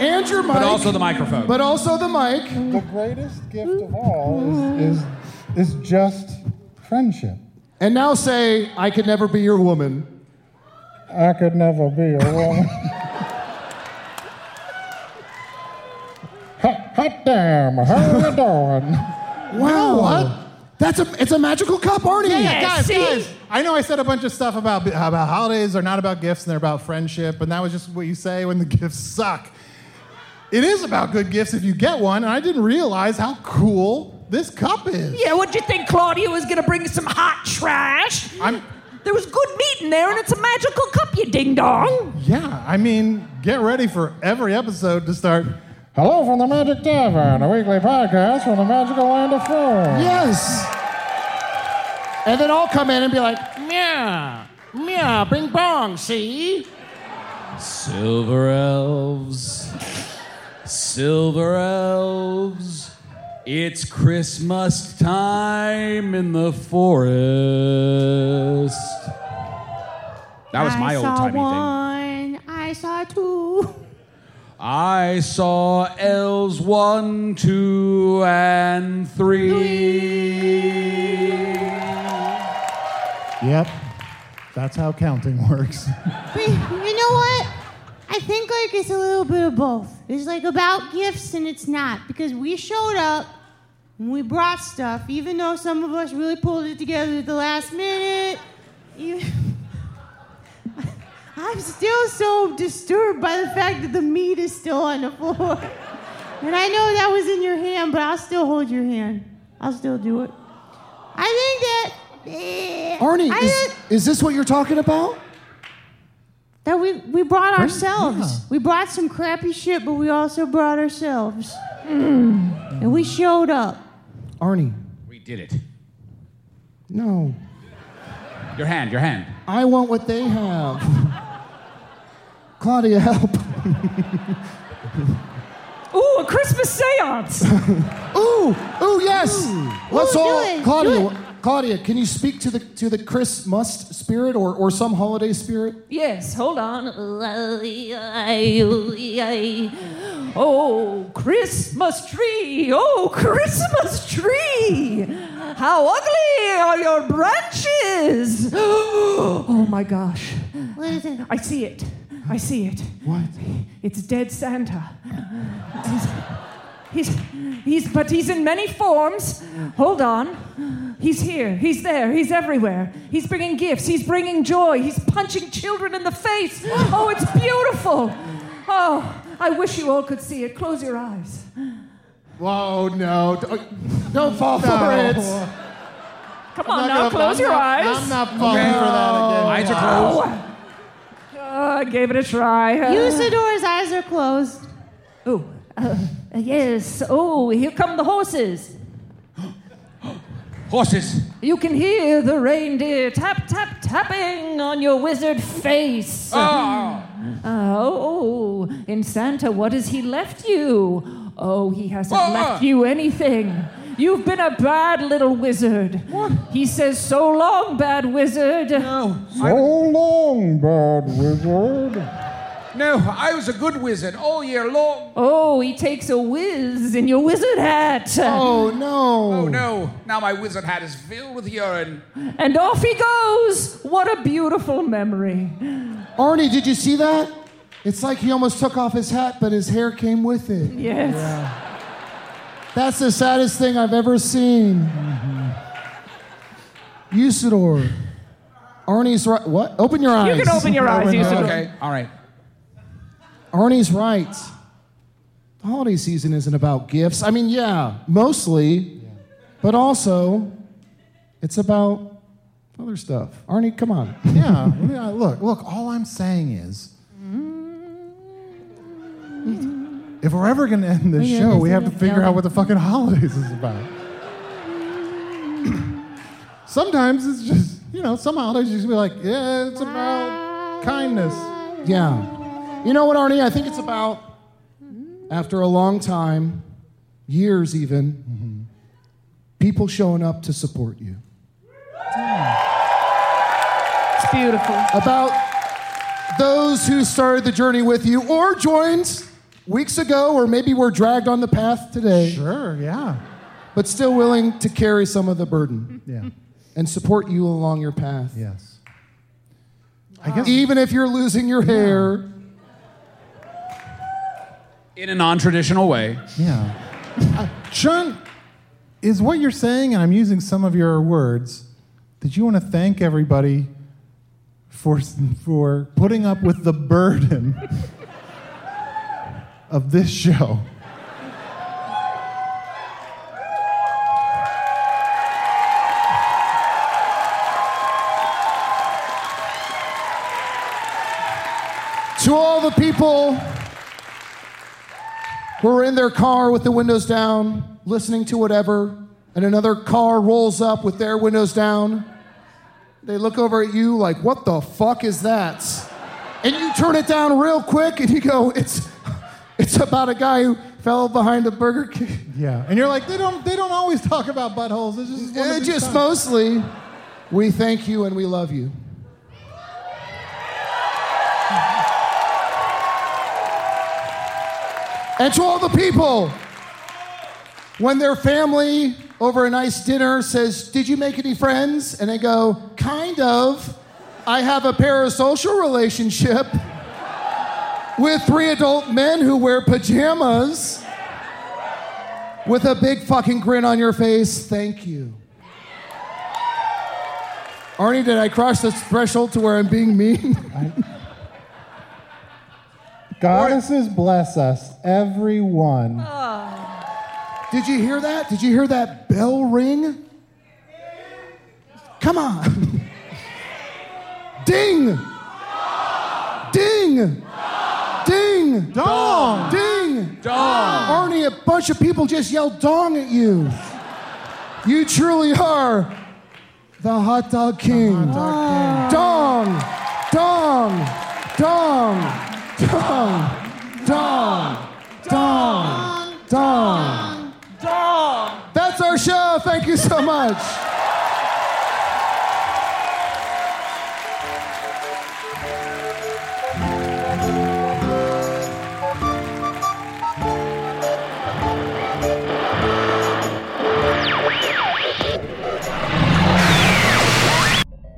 And your mic. But also the microphone. But also the mic. The greatest gift of all is, is, is just friendship. And now say, I could never be your woman. I could never be a woman. hot, hot damn, how you doing? Wow. What? That's a it's a magical cup, Arnie. Yeah, yeah, guys, guys. I know I said a bunch of stuff about about holidays are not about gifts and they're about friendship, and that was just what you say when the gifts suck. It is about good gifts if you get one, and I didn't realize how cool this cup is. Yeah, what'd you think Claudia was gonna bring some hot trash? I'm. There was good meat in there, and it's a magical cup, you ding dong. Yeah, I mean, get ready for every episode to start. Hello from the Magic Tavern, a weekly podcast from the magical land of Florida. Yes. And then I'll come in and be like, meow, meow, bing bong, see? Silver elves, silver elves, it's Christmas time in the forest. That was my I old saw timey thing. one. I saw two. I saw elves one, two, and three. Yep, that's how counting works. But you know what? I think like it's a little bit of both. It's like about gifts and it's not because we showed up and we brought stuff, even though some of us really pulled it together at the last minute. You- I'm still so disturbed by the fact that the meat is still on the floor. And I know that was in your hand, but I'll still hold your hand. I'll still do it. I think that. eh, Arnie, I is, think- is this what you're talking about? That we, we brought Right, ourselves. yeah. We brought some crappy shit, but we also brought ourselves. Mm. And we showed up. Arnie, We did it. no. Your hand, your hand. I want what they have. Claudia, help. Ooh, a Christmas seance. ooh, ooh, yes. Let's Ooh, do all, it, do Claudia. Claudia, can you speak to the to the Chris Must spirit or, or some holiday spirit? yes, hold on. Oh, Christmas tree. Oh, Christmas tree. How ugly are your branches. Oh my gosh. What is it? I see it. I see it. What? It's dead Santa. He's, he's, he's, but he's in many forms. Hold on. He's here. He's there. He's everywhere. He's bringing gifts. He's bringing joy. He's punching children in the face. Oh, it's beautiful. Oh, I wish you all could see it. Close your eyes. Whoa, no. Don't, don't fall for it. Come I'm on now, gonna- close I'm your not- eyes. I'm not falling for that again. Eyes are closed. Oh, I gave it a try. Usidore's eyes are closed. Oh, uh, yes. Oh, here come the horses. Horses. You can hear the reindeer tap, tap, tapping on your wizard face. Oh. oh, in Santa, what has he left you? Oh, he hasn't Ah. left you anything. You've been a bad little wizard. What? He says, So long, bad wizard. No. So long, bad wizard. No, I was a good wizard all year long. Oh, he takes a whiz in your wizard hat. Oh, no. Oh no, now my wizard hat is filled with urine. And off he goes. What a beautiful memory. Arnie, did you see that? It's like he almost took off his hat, but his hair came with it. Yes. That's the saddest thing I've ever seen. Mm-hmm. Usidore. Arnie's right. What? Open your eyes. You can open your eyes, Open- Usidore. Okay, all right. Arnie's right. The holiday season isn't about gifts. I mean, yeah, mostly, but also it's about other stuff. Arnie, come on. Yeah, yeah, look, look, all I'm saying is if we're ever going to end this show, we have to figure out what the fucking holidays is about. Sometimes it's just, you know, some holidays you just be like, yeah, it's about kindness. Yeah. You know what, Arnie? I think it's about, after a long time, years even, people showing up to support you. It's beautiful. About those who started the journey with you or joined weeks ago, or maybe were dragged on the path today, Sure, yeah. but still willing to carry some of the burden. Yeah. and support you along your path. Yes. I guess Even if you're losing your hair. In a non traditional way. Yeah. Uh, is what you're saying, and I'm using some of your words, that you want to thank everybody for, for putting up with the burden of this show? To all the people who are in their car with the windows down, listening to whatever, and another car rolls up with their windows down, they look over at you like, what the fuck is that? And you turn it down real quick and you go, it's, it's about a guy who fell behind a Burger King. Yeah. And you're like, they don't, they don't always talk about buttholes. It's just, Eh, just times." mostly, we thank you and we love you. And to all the people, when their family over a nice dinner says, Did you make any friends? And they go, Kind of. I have a parasocial relationship with three adult men who wear pajamas with a big fucking grin on your face. Thank you. Arnie, did I cross the threshold to where I'm being mean? Goddesses bless us, everyone. Ah. Did you hear that? Did you hear that bell ring? Come on. Ding! Ding! Ding! Dong! Ding! Dong! Arnie, a bunch of people just yelled dong at you. You truly are the hot dog king. Dong! Dong! Dong! Dong! Dong! Dong! Dong! Dog. That's our show. Thank you so much.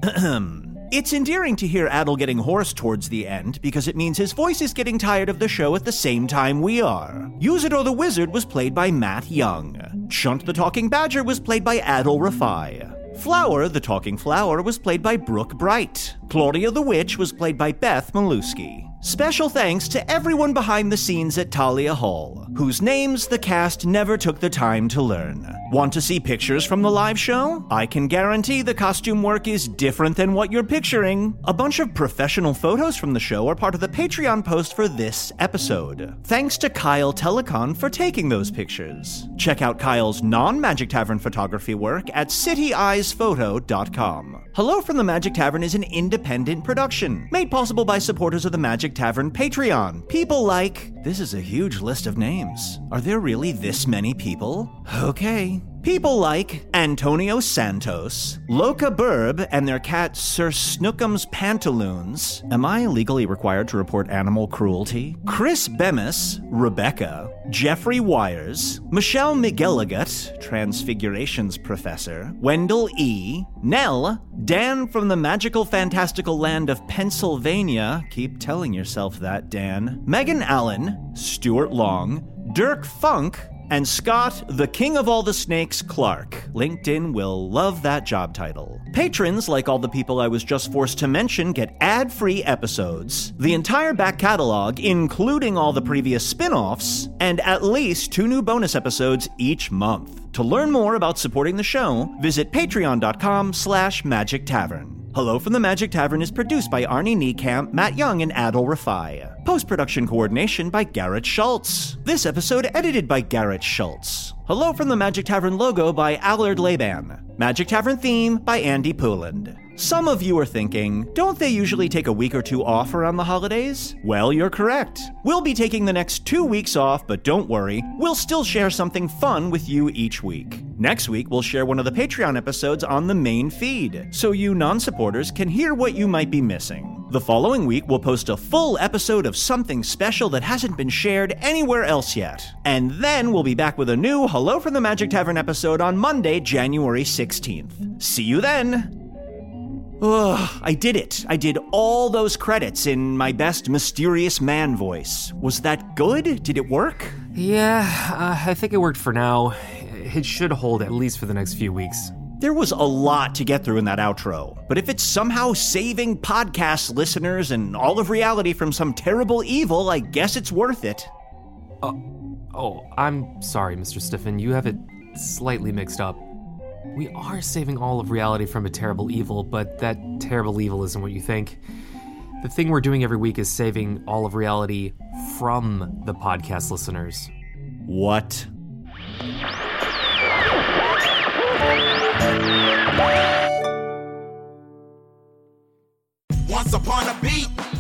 It's endearing to hear Adal getting hoarse towards the end because it means his voice is getting tired of the show at the same time we are. Usidore the Wizard was played by Matt Young. Chunt the Talking Badger was played by Adal Rifai. Flower, the Talking Flower, was played by Brooke Breit. Claudia the Witch was played by Beth Melewski. Special thanks to everyone behind the scenes at Thalia Hall, whose names the cast never took the time to learn. Want to see pictures from the live show? I can guarantee the costume work is different than what you're picturing. A bunch of professional photos from the show are part of the Patreon post for this episode. Thanks to Kyle Telecon for taking those pictures. Check out Kyle's non Magic Tavern photography work at cityeyesphoto.com. Hello from the Magic Tavern is an independent production made possible by supporters of the Magic Tavern Patreon. People like, this is a huge list of names. Are there really this many people? Okay. People like Antonio Santos, Loca Burb, and their cat Sir Snookums Pantaloons. Am I legally required to report animal cruelty? Chris Bemis, Rebecca, Jeffrey Wires, Michelle McGilligut, Transfigurations Professor, Wendell E., Nell, Dan from the magical fantastical land of Pennsylvania. Keep telling yourself that, Dan. Megan Allen, Stuart Long, Dirk Funk, and Scott, the king of all the snakes, Clark. LinkedIn will love that job title. Patrons, like all the people I was just forced to mention, get ad free episodes, the entire back catalog, including all the previous spin offs, and at least two new bonus episodes each month. To learn more about supporting the show, visit patreon.com slash magic tavern. Hello from the Magic Tavern is produced by Arnie Niekamp, Matt Young, and Adal Rifai. Post production coordination by Garrett Schultz. This episode edited by Garrett Schultz. Hello from the Magic Tavern logo by Allard Laban. Magic Tavern theme by Andy Poland. Some of you are thinking, don't they usually take a week or two off around the holidays? Well, you're correct. We'll be taking the next two weeks off, but don't worry, we'll still share something fun with you each week. Next week, we'll share one of the Patreon episodes on the main feed, so you non supporters can hear what you might be missing. The following week, we'll post a full episode of something special that hasn't been shared anywhere else yet. And then we'll be back with a new Hello from the Magic Tavern episode on Monday, January 16th. See you then! Ugh, I did it. I did all those credits in my best mysterious man voice. Was that good? Did it work? Yeah, uh, I think it worked for now. It should hold at least for the next few weeks. There was a lot to get through in that outro, but if it's somehow saving podcast listeners and all of reality from some terrible evil, I guess it's worth it. Uh, oh, I'm sorry, Mr. Sniffen. You have it slightly mixed up. We are saving all of reality from a terrible evil, but that terrible evil isn't what you think. The thing we're doing every week is saving all of reality from the podcast listeners. What? Once upon a beat.